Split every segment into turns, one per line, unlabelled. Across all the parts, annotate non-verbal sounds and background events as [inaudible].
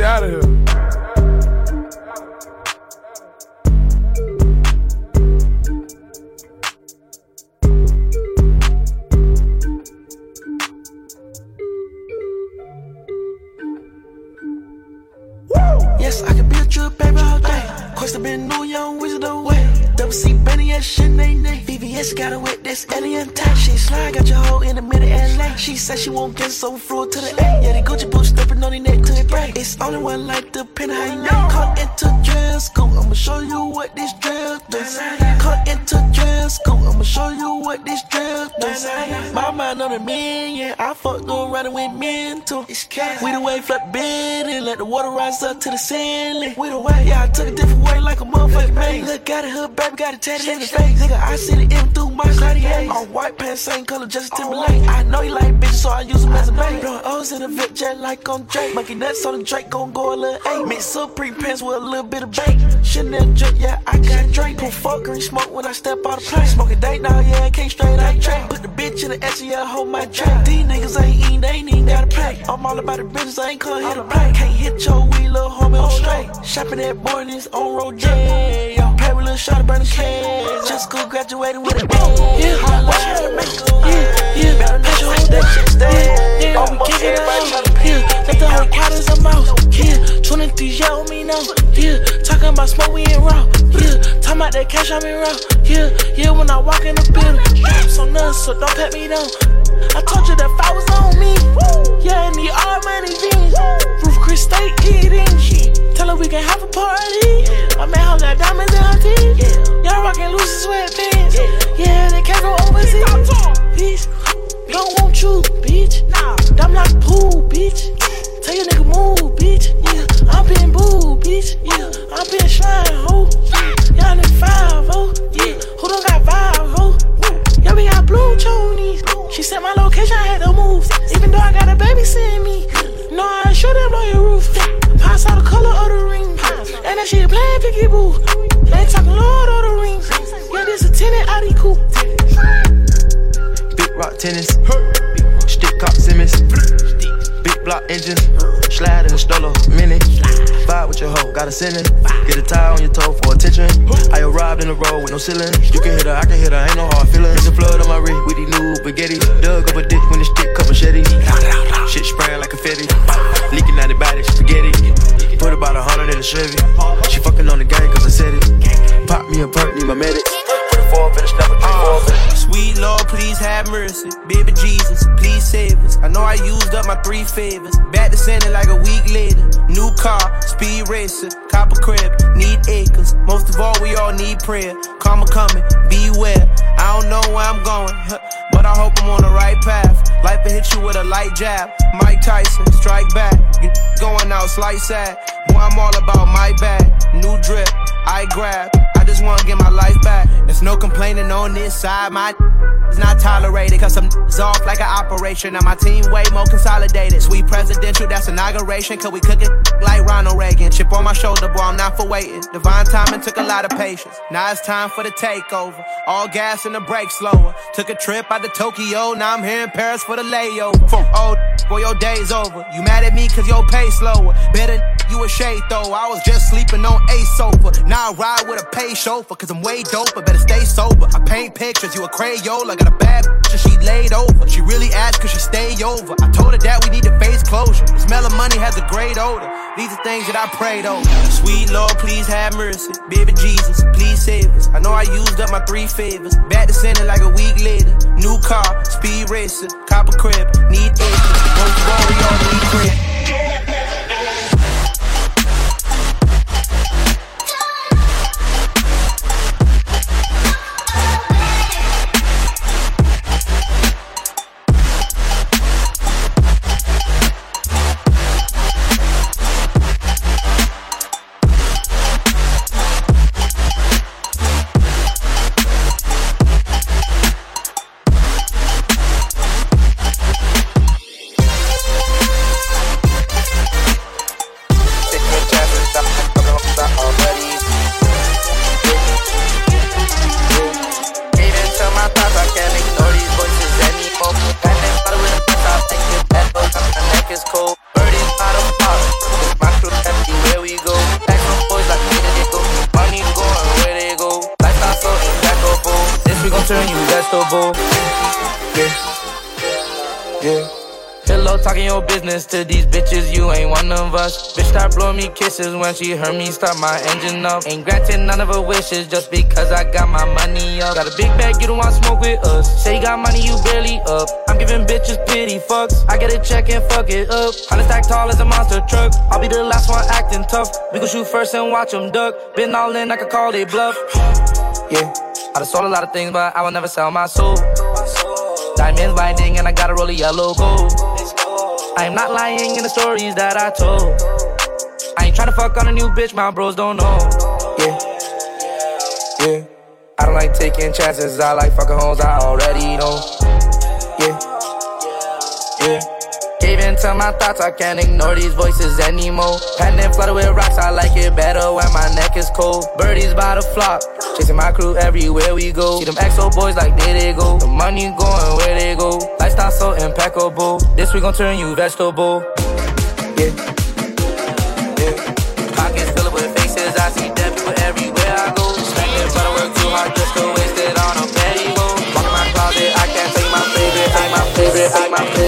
pussy out of here.
Nay. Got her with this alien type. She slide, got your hoe in the middle LA. She said she won't get so fluid to the A. Yeah, the Gucci boots stepping on the neck till it break. It's only one like the pin how you. Caught into drill school, I'ma show you what this drill does. Caught into drill school, I'ma show you what this drill does. My mind on a million, I fucked around with men too. We the way flood bed and let the water rise up to the ceiling. We the way, yeah, I took a different way like a motherfucking man. Look at it, hood, baby, got a tatted in the face. Nigga, I see the M through my 98. All white pants, same color, just oh. Timberlake. I know you like bitches, so I use them as a bait. Blowing O's in the VIP jet like on Drake. Monkey nuts on the Drake, gon' go a little eight. Mix Supreme pants with a little bit of bait. Chanel drip, yeah, I got Drake. Put fuckery smoke when I step out of Smoking date now, yeah, I can't straight out track. Put the bitch in the S, yeah, hold my track. These niggas ain't eating, they ain't even got a play. I'm all about the business, I ain't come here to play. Can't hit your wheel, little homie, on straight. Shopping at Borden's on road J. Pay with little shot, burn the cash. Just go graduated with a a B. Yeah, yeah, yeah. Better pass your that shit stay. Yeah, oh, we kick it out. Yeah, let the whole quarters a mouse. Yeah, 23 yell me now. Yeah, talking about smoke, we ain't raw. Yeah, talking about that cash, I'm in raw. Yeah, yeah, when I walk in the building, Drops on us, so don't pat me down. I told you that I was on me. Yeah, and the all money jeans. Roof Chris stay eating. Tell her we can have a party. I met her like diamonds in her teeth. Y'all rockin' loose sweatpants. Yeah, they came from overseas. Bitch, don't want you, bitch. Nah, I'm like pool, bitch. Tell your nigga move, bitch. Yeah, I'm being boo, bitch. Yeah, I'm being slime, ho. Y'all need five. Yeah, who don't got vibe, ho? Yeah, we got blue chonies. She said my location, I had to move. Even though I got a baby seeing me. No, I should have blow your roof. Pass out the color of the ring. And that shit playing picky boo. They talking Lord of the Rings. Yeah, this a tenant out of coupe.
Big rock tennis, stick cop Simmons, big block engine, slide in the stroller, mini. Vibe with your hoe, got a sending. Get a tie on your toe for attention. I arrived in the road with no ceiling. You can hit her, I can hit her, ain't no hard feeling. It's a flood on my wrist with these new spaghetti. Dug up a dick when the stick cup machete. Shit spraying like confetti. Leaking out the body, spaghetti. Put about a hundred in the Chevy. She fucking on the gang cause I said it. Pop me a perk, need my medic.
Sweet Lord, please have mercy. Baby Jesus, please save us. I know I used up my three favors. Back to sending like a week later. New car, speed racer, copper crib, need acres. Most of all, we all need prayer. Karma coming, beware. I don't know where I'm going, but I hope I'm on the right path. Life will hit you with a light jab. Mike Tyson, strike back. You going out slight sad. Boy, I'm all about my bag. New drip, I grab. Just wanna get my life back. There's no complaining on this side. My is not tolerated, cause I'm off like an operation. And my team way more consolidated. Sweet presidential, that's inauguration. Cause we cook it like Ronald Reagan. Chip on my shoulder, boy, I'm not for waiting. Divine timing took a lot of patience. Now it's time for the takeover. All gas and the brake slower. Took a trip out to Tokyo, now I'm here in Paris for the layover. Oh, boy, your day's over. You mad at me cause your pay slower. Better you a shade though. I was just sleeping on a sofa. Now I ride with a pay chauffeur cause I'm way doper. Better stay sober. I paint pictures, you a Crayola. Got a bad and she laid over. She really asked cause she stay over. I told her that we need to face closure. The smell of money has a great odor. These are things that I prayed over. Sweet Lord, please have mercy. Baby Jesus, please save us. I know I used up my three favors. Back to sending like a week later. New car, speed racer, copper crib, need acres. Most all need crib.
Blowing when she heard me start my engine up. Ain't granted none of her wishes just because I got my money up. Got a big bag, you don't want smoke with us. Say you got money, you barely up. I'm giving bitches pity fucks. I get a check and fuck it up. Hundred stack tall as a monster truck. I'll be the last one acting tough. We gon' shoot first and watch them duck. Been all in, I could call it bluff. Yeah, I done sold a lot of things, but I will never sell my soul. Diamonds blinding, and I got a roll of yellow gold. I am not lying in the stories that I told. Tryna fuck on a new bitch, my bros don't know. Yeah, yeah. I don't like taking chances, I like fucking hoes I already know. Yeah, yeah. Gave in to my thoughts, I can't ignore these voices anymore. Pendant flooded with rocks, I like it better when my neck is cold. Birdies by the flock, chasing my crew everywhere we go. See them XO boys like there they go. The money going where they go. Lifestyle so impeccable. This we gon' turn you vegetable. Yeah. My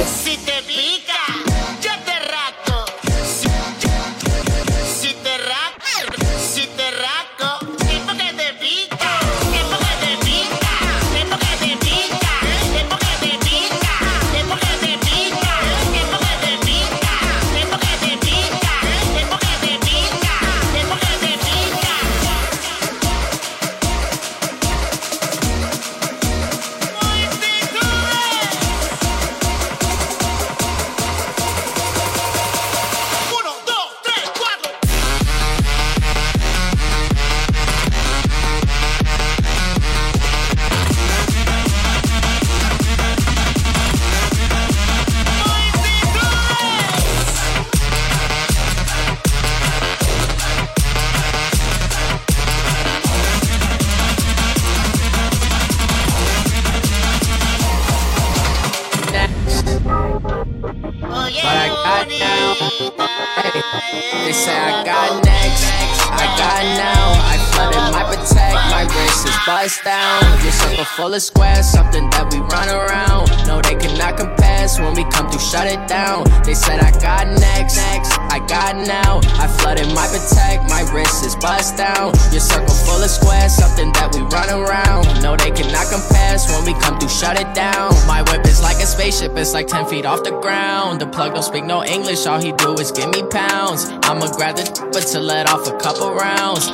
favorite, ain't my favorite.
full of squares, something that we run around. No, they cannot compare when we come through, shut it down. They said I got next, next, I got now. I flooded my protect, my wrist is bust down. Your circle full of squares, something that we run around. No, they cannot compare when we come through, shut it down. My whip is like a spaceship, it's like 10 feet off the ground. The plug don't speak no English, all he do is give me pounds. I'ma grab the but to let off a couple rounds.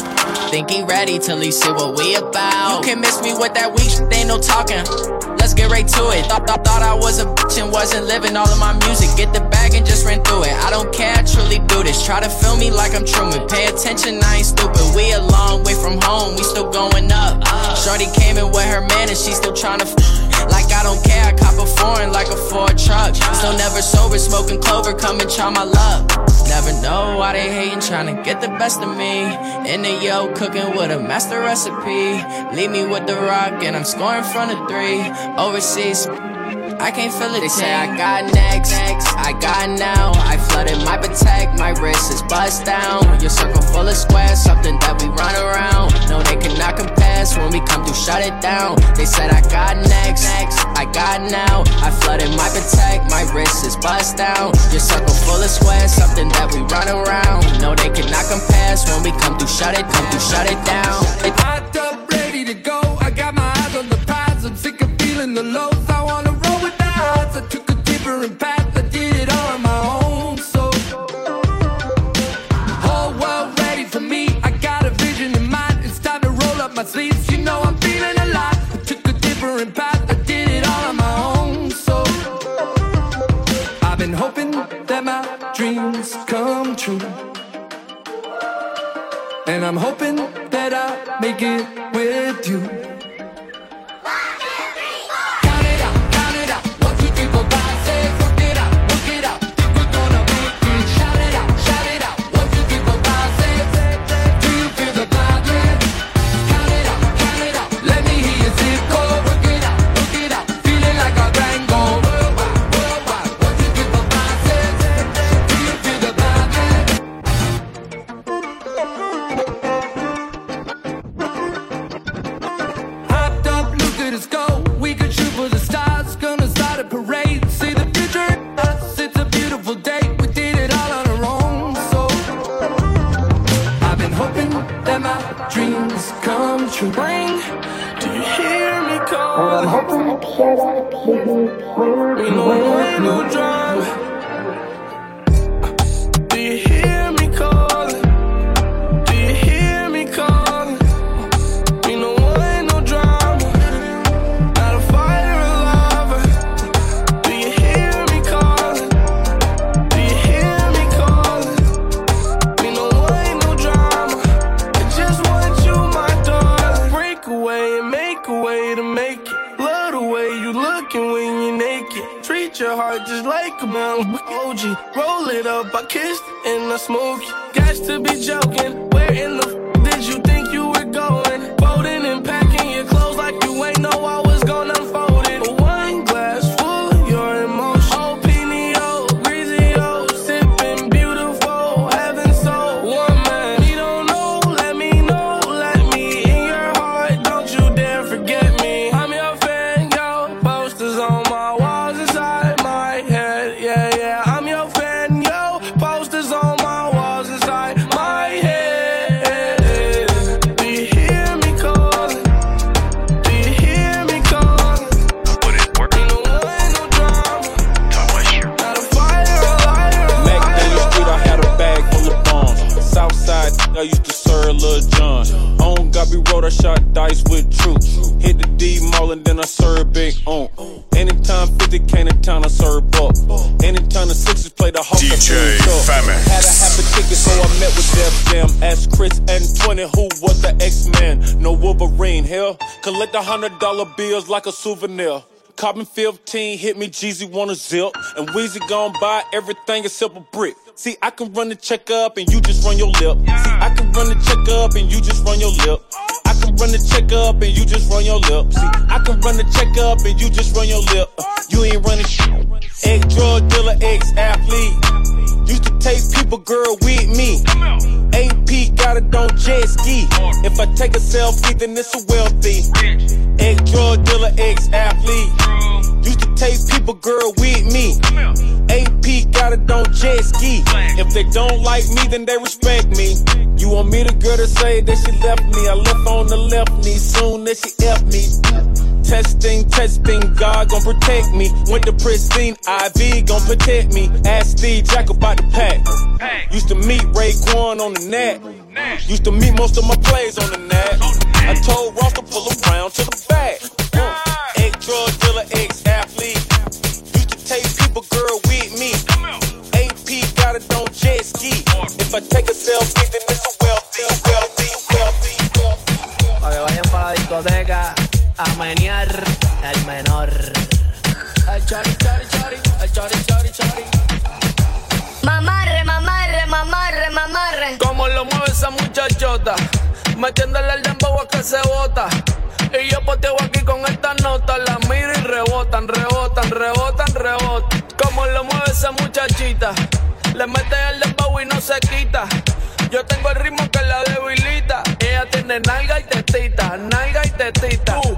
Think he ready till he see what we about. You can miss me with that weak shit, ain't no talking. Let's get right to it. Thought, thought, thought I was a bitch and wasn't living all of my music. Get the bag and just ran through it. I don't care, I truly do this. Try to feel me like I'm Truman. Pay attention, I ain't stupid. We a long way from home, we still going up. Shorty came in with her man and she still trying to. F- like I don't care, I cop a foreign like a Ford truck. Still never sober, smoking clover, come and try my luck. Never know why they hating, trying to get the best of me. In the yo, cooking with a master recipe. Leave me with the rock, and I'm scoring front of three. Overseas. I can't feel it. They say I got next, next, I got now. I flooded my protect, my wrist is bust down. Your circle full of squares, something that we run around. No, they compare when we come through, shut it down. They said I got next, next, I got now. I flooded my protect, my wrist is bust down. Your circle full of sweat, something that we run around. No, they cannot compare when we come through, shut it, come through, shut it down.
Hot up, ready to go. I got my eyes on the prize. I'm sick of feeling the lows. I'm hoping that I make it with you. You? Do you
hear me calling? We know ain't no drama. Up, I kissed and I smoke it. Got to be joking. I
used to serve Lil Jon. On Gobby Road, I shot dice with troops. Hit the D Mall and then I served Big On. Anytime 50 came to town, I serve Buck. Anytime the Sixers play the Hawks,
DJ
served Had a half a ticket, so I met with Def Jam. Asked Chris and 20 who was the X-Man. No Wolverine, hell. Collect a hundred dollar bills like a souvenir. Coppin 15, hit me, Jeezy wanna zip. And Weezy gon' buy everything except a brick. See, I can run the check up and you just run your lip. See, I can run the check up and you just run your lip. I run the check up and you just run your lip. See, I can run the check up and you just run your lip. You ain't running shit. Ex drug dealer, ex athlete. Used to take people, girl, with me. AP got it on jet ski. If I take a selfie, then it's a wealthy. Ex drug dealer, ex athlete. Used to take people, girl, with me. AP got it on jet ski. If they don't like me, then they respect me. You want me the girl to say that she left me? I left on the left knee soon as she left me. Testing, testing, God gon' protect me. Went to pristine, IV gon' protect me. Ask Steve Jack about the pack. Used to meet Raekwon on the net. Used to meet most of my plays on the net. I told Ross to pull around to the back. Uh,
metiéndole el dembow a que se bota. Y yo poteo aquí con esta nota, la miro y rebotan, rebotan, rebotan, rebotan. Como lo mueve esa muchachita, le mete el dembow y no se quita. Yo tengo el ritmo que la debilita. Ella tiene nalga y tetita, nalga y tetita. Tú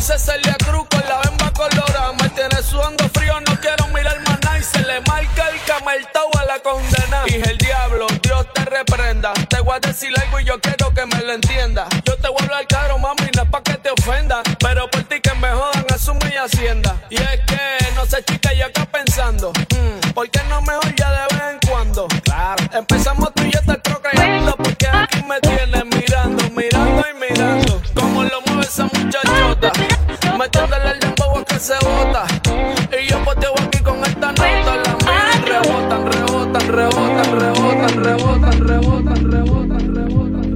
dice Celia Cruz con la bemba colorada. Me tienes sudando frío, no quiero mirar más nada. Y se le marca el cameltao a la condena. Y el diablo, Dios te reprenda. Te voy a decir algo y yo quiero que me lo entienda. Yo te voy a hablar claro, mami, no es pa' que te ofenda. Pero por ti que me jodan, asume y hacienda. Y es que, no sé, chica, yo acá pensando. mm, ¿Por qué no mejor el dembow que se bota. Y yo poteo aquí con esta nota. Rebotan, rebotan, rebotan, rebotan, rebotan, rebotan, rebotan, rebotan.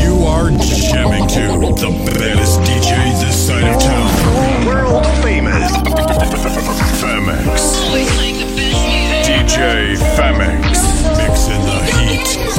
You are jamming to the baddest DJ this side of town. World famous.
Femex. DJ Femex. Mixing the heat.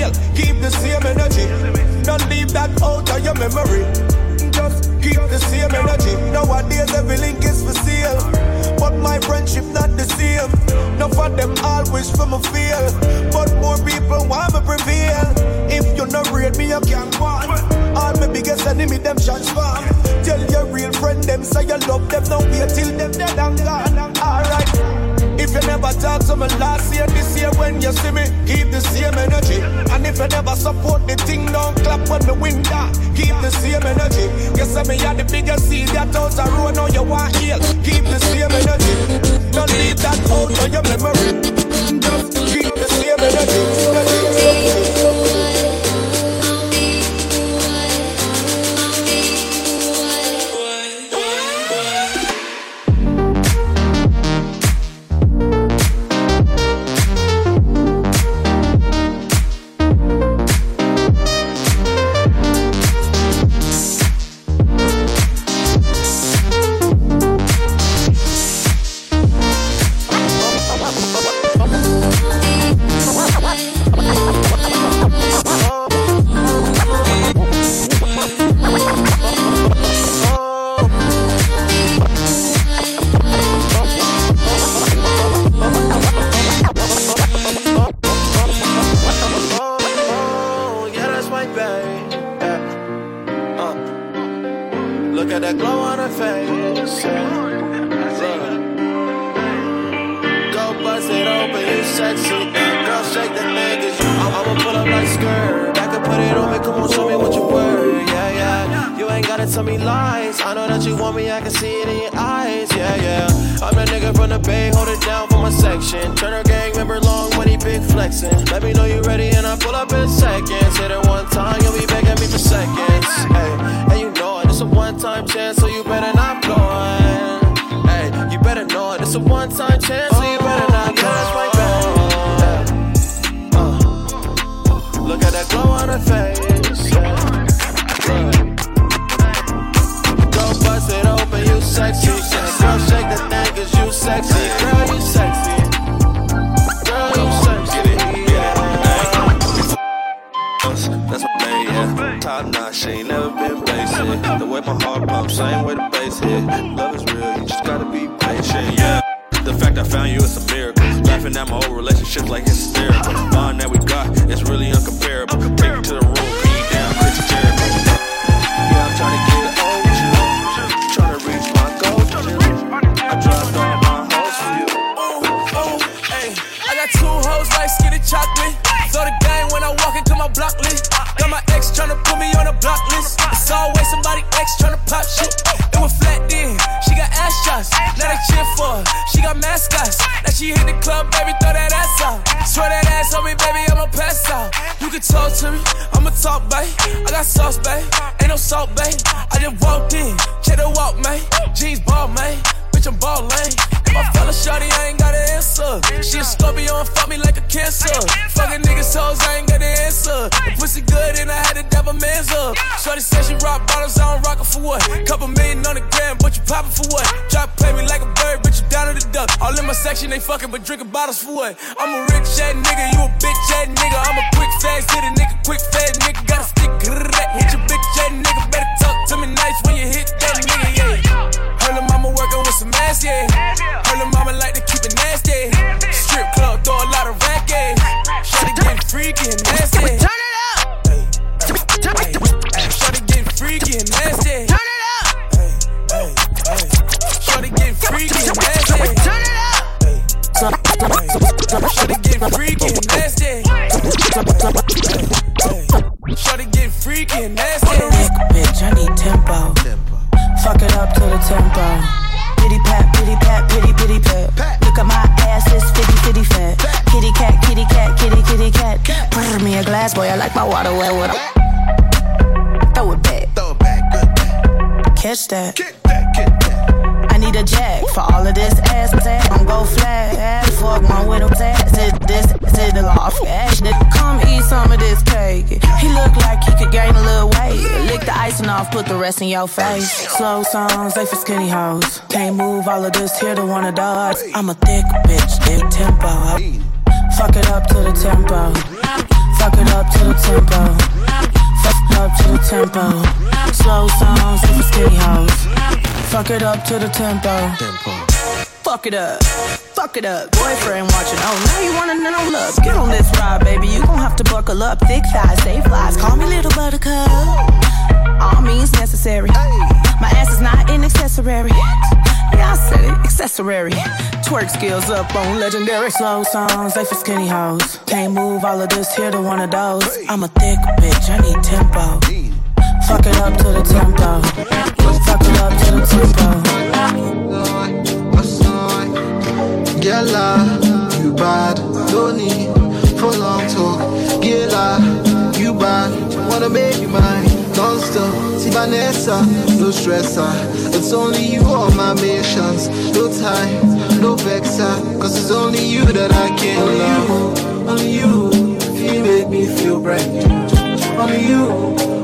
Heal. Keep the same energy. Don't leave that out of your memory. Just keep the same energy. Nowadays every link is for sale. But my friendship not the same. Enough of them wish for me fail. But more people want me prevail. If you not rate me, you can't want. All my biggest enemy, them transform. Tell your real friend, them say you love them. Now wait till them dead and gone. Alright. If you never talk to me last year, this year when you see me, keep the same energy. And if you never support the thing, don't clap when me win that. Keep the same energy. You say me are the biggest seed that out the road, now you want heal. Keep the same energy. Don't leave that out of your memory. Just keep the same energy. Oh,
two hoes like skinny chocolate. Throw the game when I walk into my block list. Got my ex tryna put me on a block list. It's always somebody ex tryna pop shit. It was flat then. She got ass shots. Now they cheer for her. She got mascots. Now she hit the club, baby, throw that ass out. Swear that ass on me, baby, I'ma pass out. You can talk to me, I'ma talk, babe. I got sauce, babe. Ain't no salt, babe. I just walked in, check the walk, man. Jeans ball, man. Bitch, I'm ballin'. If I fell shorty, I ain't got an answer. She a Scorpio and fuck me like a cancer. Fucking niggas hoes, I ain't got the answer. The pussy good and I had to dab a man's up. Shorty said she rock bottles, I don't rock it for what? Couple million on the gram, but you poppin' for what? Drop play me like a bird, bitch, you down to the duck. All in my section, they fucking, but drinking bottles for what? I'm a rich ass nigga, you a bitch ass nigga. I'm a quick fast hit a nigga, quick fast nigga. Got a stick, hit your bitch ass nigga. Better talk to me nice when you hit that nigga, with some ass, yeah. Her mama like to keep it nasty. Strip club, throw a lot of racket. Shawty getting freaky and nasty. Turn it up. Hey, hey, hey. Shawty getting freaky and nasty. Turn it up. Hey, hey, hey. Shawty getting freaky and nasty. Turn it up. Shawty getting freaky
and nasty. Shawty getting freaky and nasty. Hey, hey, hey. Freaky and nasty. bitch, I need tempo. tempo. Fuck it up to the tempo. A glass, boy, I like my water wet with a. Throw it back. Throw it back, good back. Catch that. Kick that, kick that. I need a jack for all of this ass. I'm go flat. Fuck my widow ass. This, this, the loft. Come eat some of this cake. He look like he could gain a little weight. Lick the icing off, put the rest in your face. Slow songs, they for skinny hoes. Can't move all of this here to one of dogs. I'm a thick bitch, thick tempo. Fuck it up to the tempo. Fuck it up to the tempo. Fuck it up to the tempo. Slow songs, they for skinny hoes. Fuck it up to the tempo. Fuck it up. Fuck it up. Boyfriend watching. Oh, now you wanna know love. Get on this ride, baby. You gon' have to buckle up. Thick thighs, stay flies. Call me little buttercup. All means necessary. My ass is not an accessory. Yeah, I said it. Accessory. Twerk skills up on legendary. Slow songs, they for skinny hoes. Can't move all of this here to one of those. I'm a thick bitch. I need tempo. Fuck it up to the tempo. Fuck it up to the tempo.
Girl, ah, you bad, don't need for long talk. Girl, ah, you bad, wanna make you mine, don't stop. See Vanessa, no stressor. It's only you on my missions. No time, no vexer, cause it's only you that I can love. Only you, you make me feel brand new. Only you,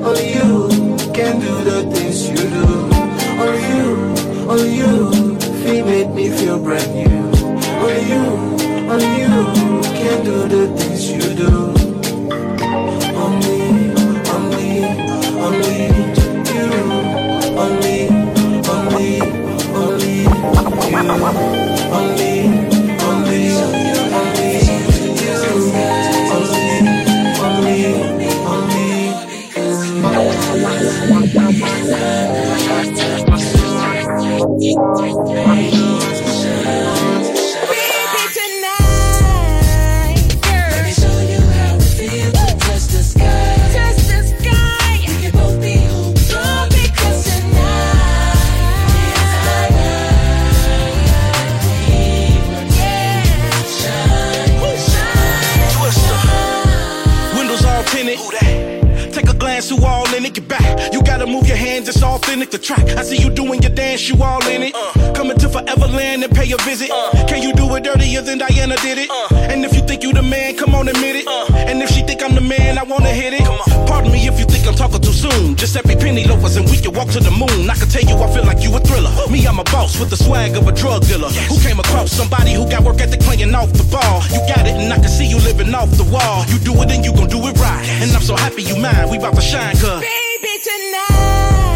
only you can do the things you do. Only you, only you, you make me feel brand new. Only you, only you can do the things you do. You.
It's authentic to track. I see you doing your dance, you all in it. Coming to Foreverland and pay a visit. Can you do it dirtier than Diana did it? And if you think you the man, come on, admit it. And if she think I'm the man, I wanna hit it. Pardon me if you think I'm talking too soon. Just every penny loafers and we can walk to the moon. I can tell you I feel like you a thriller. Me, I'm a boss with the swag of a drug dealer. Who came across somebody who got work ethic playing off the ball. You got it and I can see you living off the wall. You do it and you gon' do it right. And I'm so happy you mine. We about to shine, cuz.
Baby, tonight,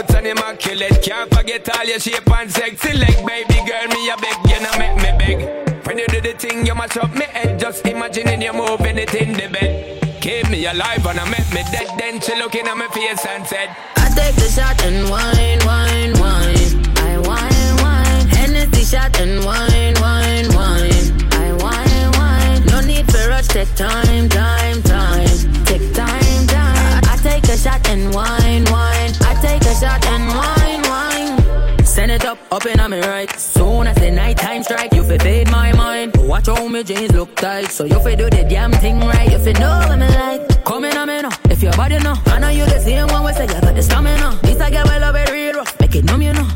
Roots and immaculate. Can't forget all your shape and sexy leg. Baby girl, me a beg, you know make me beg. When you do the thing, you mash up me head. Just imagining you moving it in the bed. Keep me alive and I make me dead. Then she looking at my face and said,
I take the shot and wine, wine, wine. I wine, wine. Hennessy shot and wine, wine, wine. I wine, wine. No need for rush, take time, time, time. Take time, time. I take a shot and wine. Up, on me right. Soon as the night time strike, you fi fade my mind. Watch how me jeans look tight, so you fi do the damn thing right. You fi know what me like. Come in on me now, if your body know. I know you the same one we say you got the stamina. This I get well love it real rough, make it numb you know.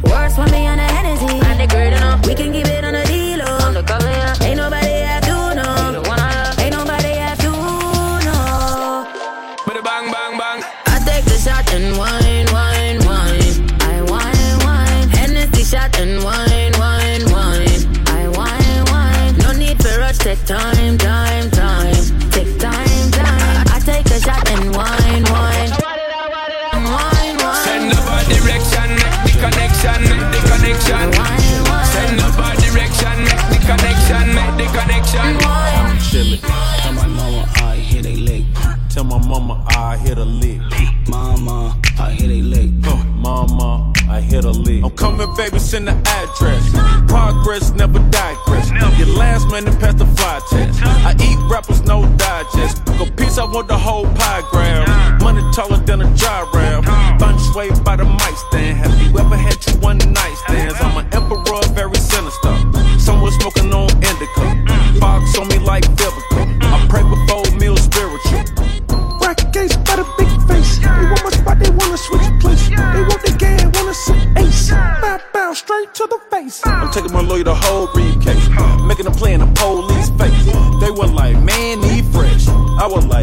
Baby, send the address. Progress never digress. Your last man to pass the fly test. I eat rappers, no digest. Go piece, I want the whole pie grab. Money taller than a gyrab. Fun sway by the mic stand.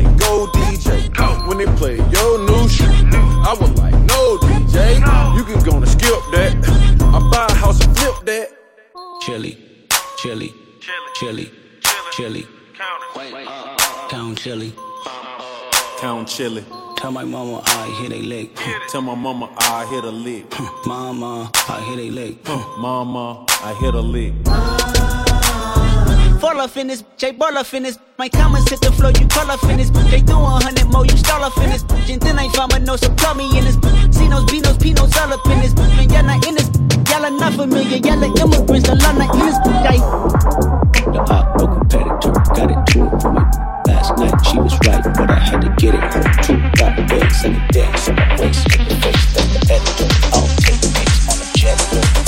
Like, go DJ. When they play your new shit, I was like, no DJ, you can go and skip that. I buy a house and flip that.
Chili, chili, chili, chili. Count it, uh, uh, uh, count chili.
Count chili.
Tell my mama I hit a lick.
Tell my mama I hit a lick. [laughs]
Mama, I hit a lick.
Mama, I hit a lick.
Fall off in this, J ball off in this. My comments hit the floor, you call off in this. They do a hundred more, you stall off in this. And then I found my nose, so plug me in this. Cinos, Beanos, Pinos, all up in this. Man, y'all not in this. Y'all are not familiar, y'all are immigrants, a lot not in this.
The op, no competitor. Got it to for. Last night she was right, but I had to get it home too. Got the bags and the dance on my waist. The face, the editor. I'll take pics on a jet.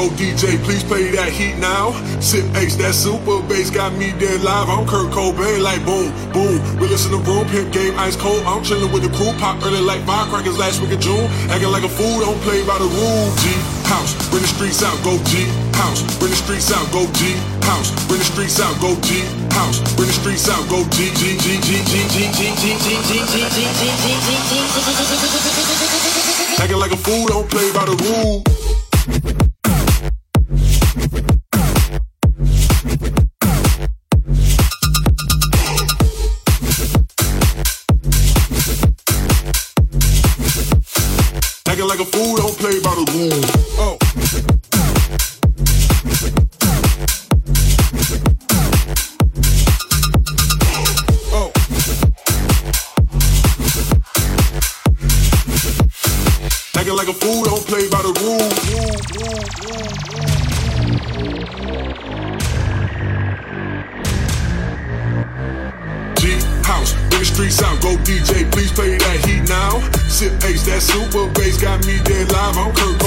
Go DJ, please play that heat now. Sip Ace, that super bass got me dead live. I'm Kurt Cobain, like boom, boom. We listen to room, pimp game, ice cold. I'm chilling with the crew, pop early like firecrackers last week of June. Acting like a fool, don't play by the rules. G House, bring the streets out, go G House, bring the streets out, go G House, bring the streets out, go G House, bring the streets out, go G G G G G G G G G G G Acting like a fool, don't play by the rules. like a fool, don't play by the rules. Oh. oh. Acting like a fool, don't play by the rules.
G house, bring the streets out, go DJ, please play that heat now. Sip ace, that super. I'm Kurt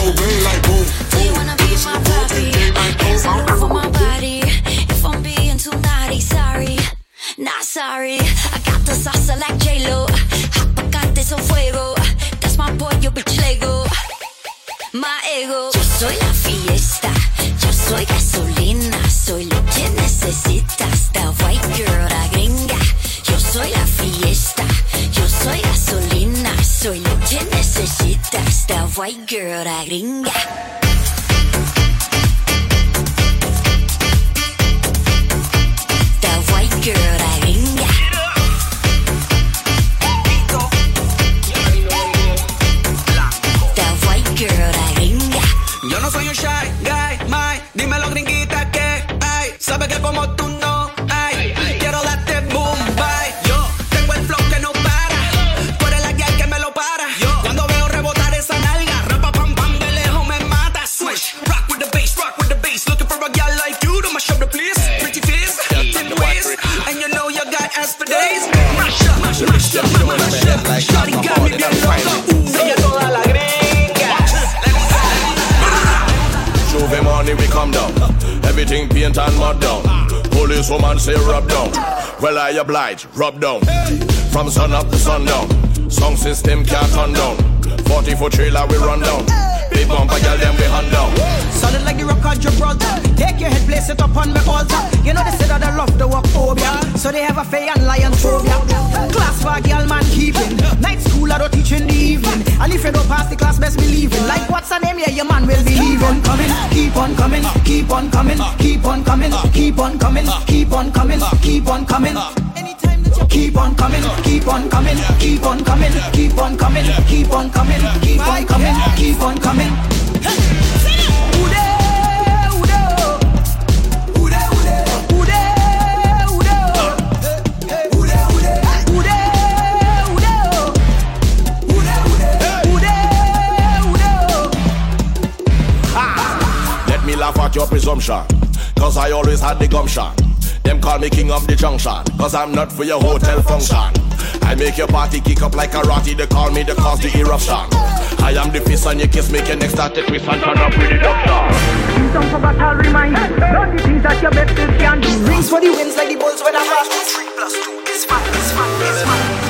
white girl, la gringa.
Say rub down. Well I oblige, rub down. From sun up to sundown. Song system can't turn down. 40 foot trailer we run down. Big bumper girl them we hand down.
Solid like the rock of Gibraltar. Take your head, place it upon my altar. You know they say that they love the walk phobia. Oh, so they have a fay and lion phobia. Class for a girl man keeping. Night school I don't teach in the evening. And if you don't pass the class, best believe it. Like what's her name? Yeah, your man will be leaving. Coming, keep on coming, keep on coming, keep on coming, keep on coming, keep on coming, keep on coming. Keep on coming, keep on coming, keep on coming, keep on coming, keep on coming, keep on coming, keep on coming. Keep on coming.
Let me laugh at your presumption. Cause I always had the gumption. Them call me king of the junction. Cause I'm not for your hotel function. I make your party kick up like a ratty. They call me the cause the eruption. I am the fist on your kiss, make your next start to twist and turn up with the doctor.
Please don't forget I'll remind you. Don't the things that your best is can do. Rings for the wins like the bulls when I pass. Three plus two is five, is five, is five.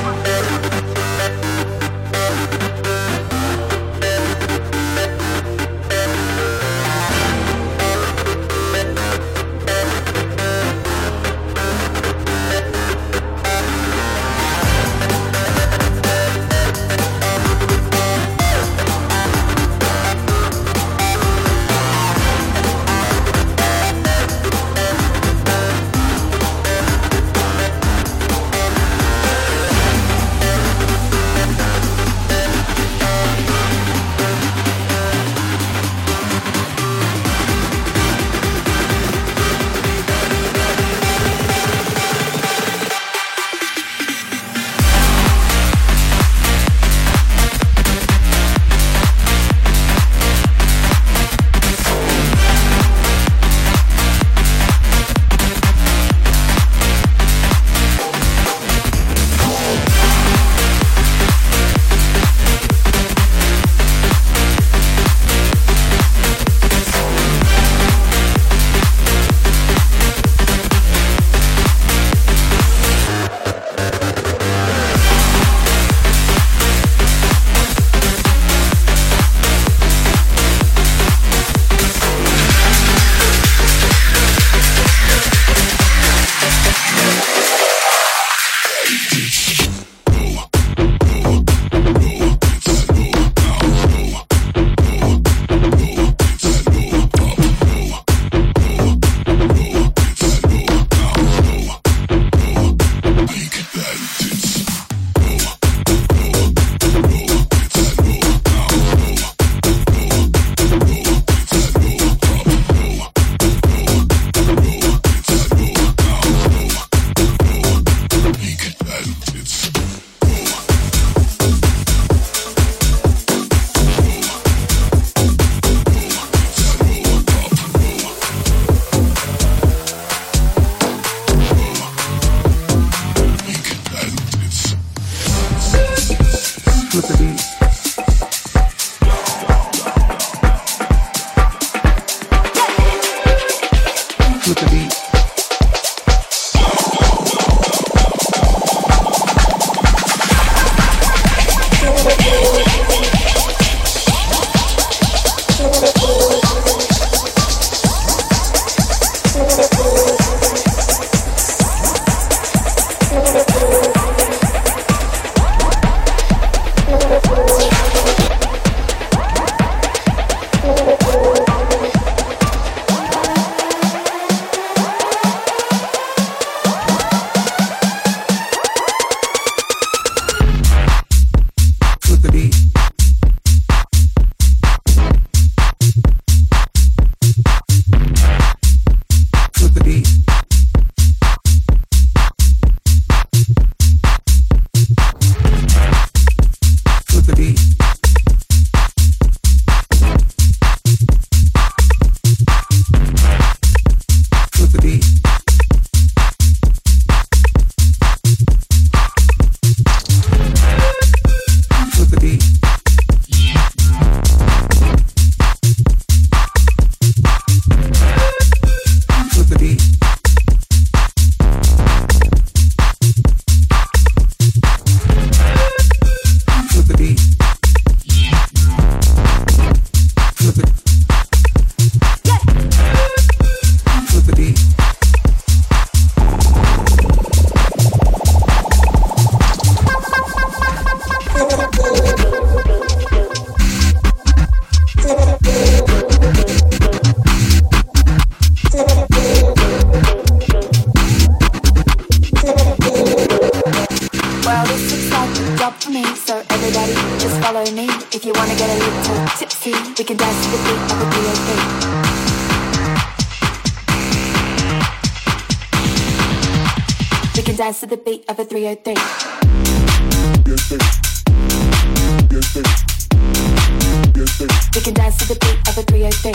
We can dance to the beat of a 308.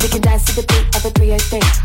We can dance to the beat of a
308.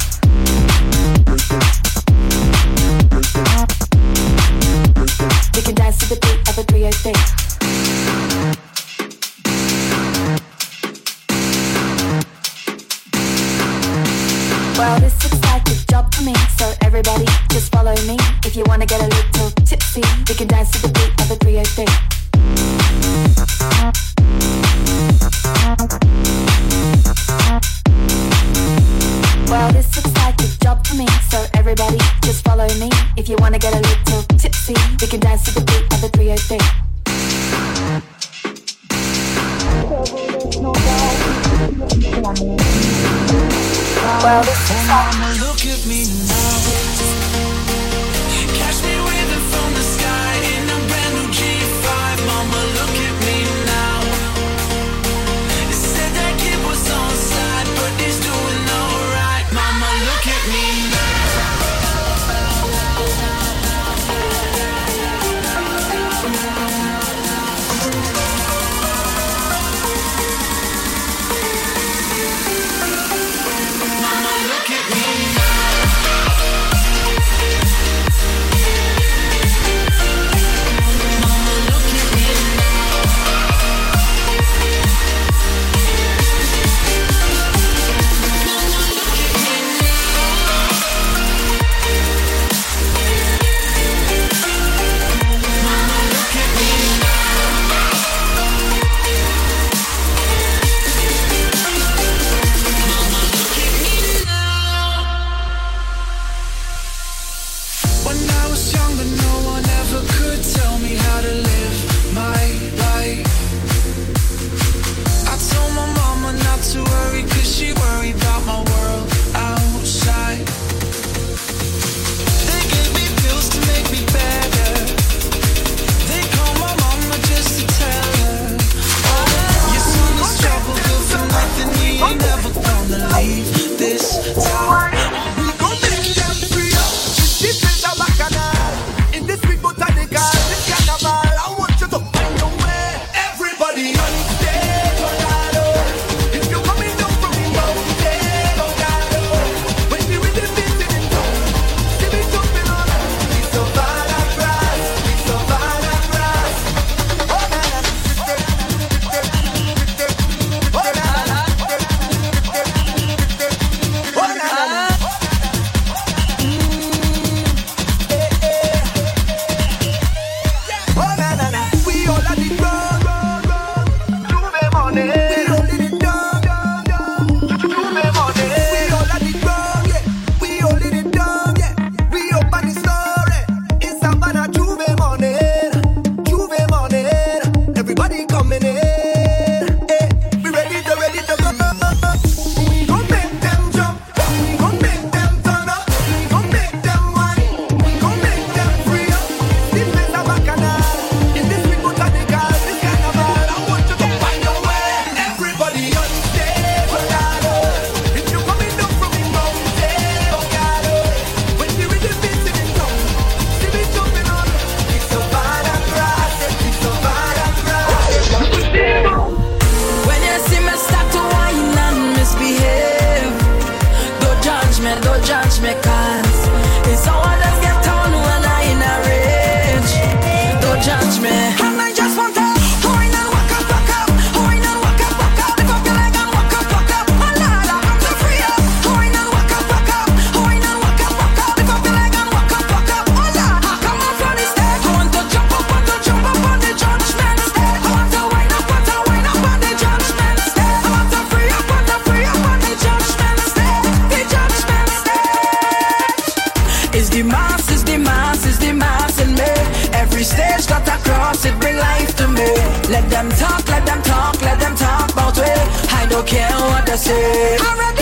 them talk, let them talk, let them talk about it.
I don't care what they
say.